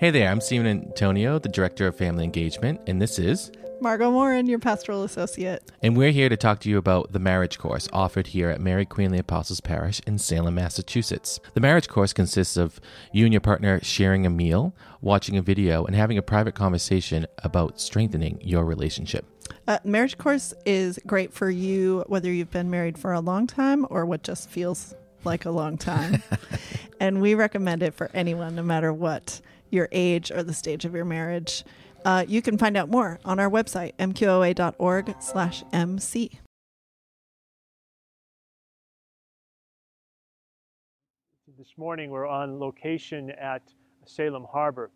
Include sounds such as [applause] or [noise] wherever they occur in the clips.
Hey there, I'm Stephen Antonio, the Director of Family Engagement, and this is Margot Morin, your pastoral associate. And we're here to talk to you about the marriage course offered here at Mary Queen of the Apostles Parish in Salem, Massachusetts. The marriage course consists of you and your partner sharing a meal, watching a video, and having a private conversation about strengthening your relationship. Uh, marriage course is great for you whether you've been married for a long time or what just feels like a long time. [laughs] and we recommend it for anyone, no matter what your age or the stage of your marriage. Uh, you can find out more on our website, mqoa.org slash mc. This morning we're on location at Salem Harbor.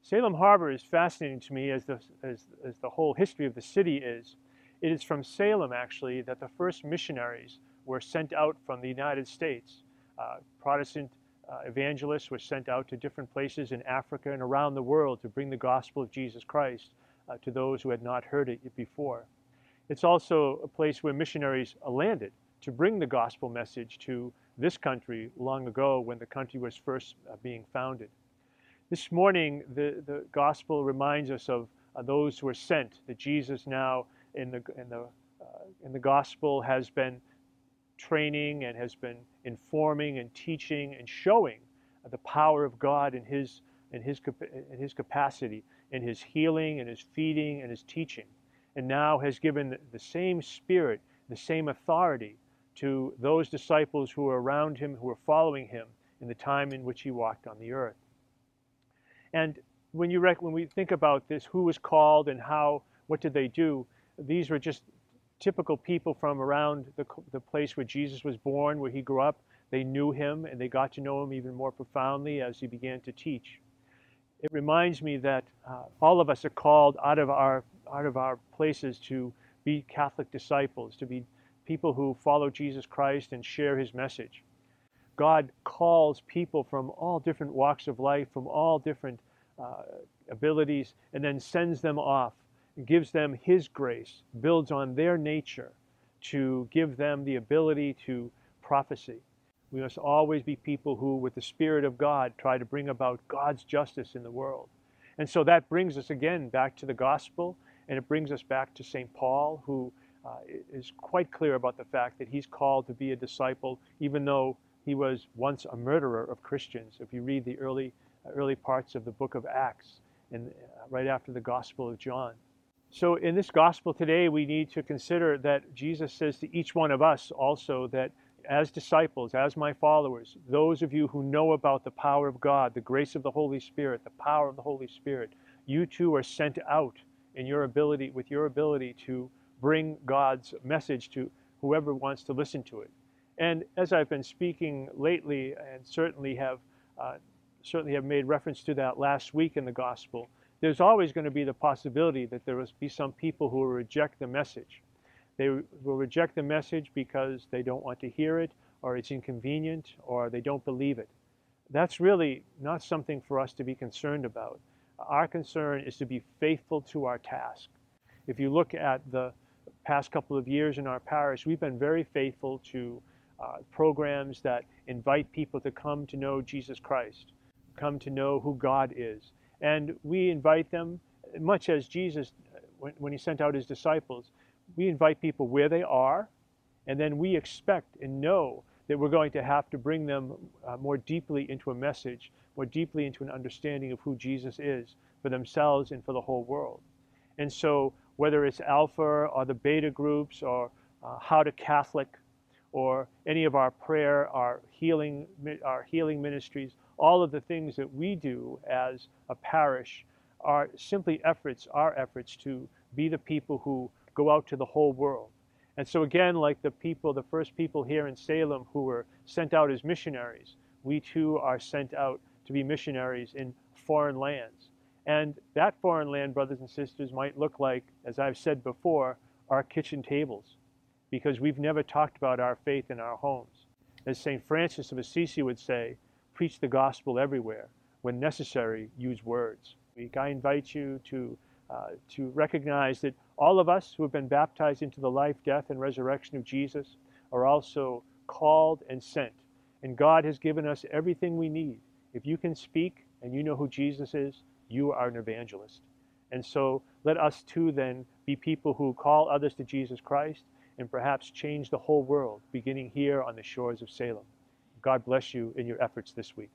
Salem Harbor is fascinating to me as the, as, as the whole history of the city is. It is from Salem, actually, that the first missionaries were sent out from the United States. Uh, Protestant uh, evangelists were sent out to different places in Africa and around the world to bring the gospel of Jesus Christ uh, to those who had not heard it before. It's also a place where missionaries landed to bring the gospel message to this country long ago when the country was first uh, being founded. This morning, the, the gospel reminds us of uh, those who are sent, that Jesus now in the, in, the, uh, in the gospel has been training and has been informing and teaching and showing the power of God in his, in his, in his capacity, in his healing and his feeding and his teaching. And now has given the same spirit, the same authority to those disciples who are around him, who are following him in the time in which he walked on the earth. And when, you when we think about this, who was called and how, what did they do? These were just typical people from around the, the place where Jesus was born, where he grew up. They knew him and they got to know him even more profoundly as he began to teach. It reminds me that uh, all of us are called out of our out of our places to be Catholic disciples, to be people who follow Jesus Christ and share his message. God calls people from all different walks of life, from all different uh, abilities, and then sends them off gives them His grace, builds on their nature to give them the ability to prophecy. We must always be people who, with the Spirit of God, try to bring about God's justice in the world. And so that brings us again back to the gospel, and it brings us back to St. Paul, who uh, is quite clear about the fact that he's called to be a disciple, even though he was once a murderer of Christians. If you read the early, uh, early parts of the book of Acts, and uh, right after the Gospel of John. So, in this gospel today, we need to consider that Jesus says to each one of us also that as disciples, as my followers, those of you who know about the power of God, the grace of the Holy Spirit, the power of the Holy Spirit, you too are sent out in your ability, with your ability to bring God's message to whoever wants to listen to it. And as I've been speaking lately, and certainly have uh, certainly have made reference to that last week in the gospel, there's always going to be the possibility that there will be some people who will reject the message. They will reject the message because they don't want to hear it, or it's inconvenient, or they don't believe it. That's really not something for us to be concerned about. Our concern is to be faithful to our task. If you look at the past couple of years in our parish, we've been very faithful to uh, programs that invite people to come to know Jesus Christ, come to know who God is, and we invite them, much as Jesus, when, when he sent out his disciples, we invite people where they are, and then we expect and know that we're going to have to bring them uh, more deeply into a message, more deeply into an understanding of who Jesus is for themselves and for the whole world. And so, whether it's Alpha or the beta groups or uh, How to Catholic or any of our prayer, our healing, our healing ministries, all of the things that we do as a parish are simply efforts, our efforts to be the people who go out to the whole world. And so, again, like the people, the first people here in Salem who were sent out as missionaries, we too are sent out to be missionaries in foreign lands. And that foreign land, brothers and sisters, might look like, as I've said before, our kitchen tables, because we've never talked about our faith in our homes. As St. Francis of Assisi would say, preach the gospel everywhere. When necessary, use words. I invite you to, uh, to recognize that all of us who have been baptized into the life, death, and resurrection of Jesus are also called and sent. And God has given us everything we need. If you can speak, and you know who Jesus is, you are an evangelist. And so let us too then be people who call others to Jesus Christ and perhaps change the whole world, beginning here on the shores of Salem. God bless you in your efforts this week.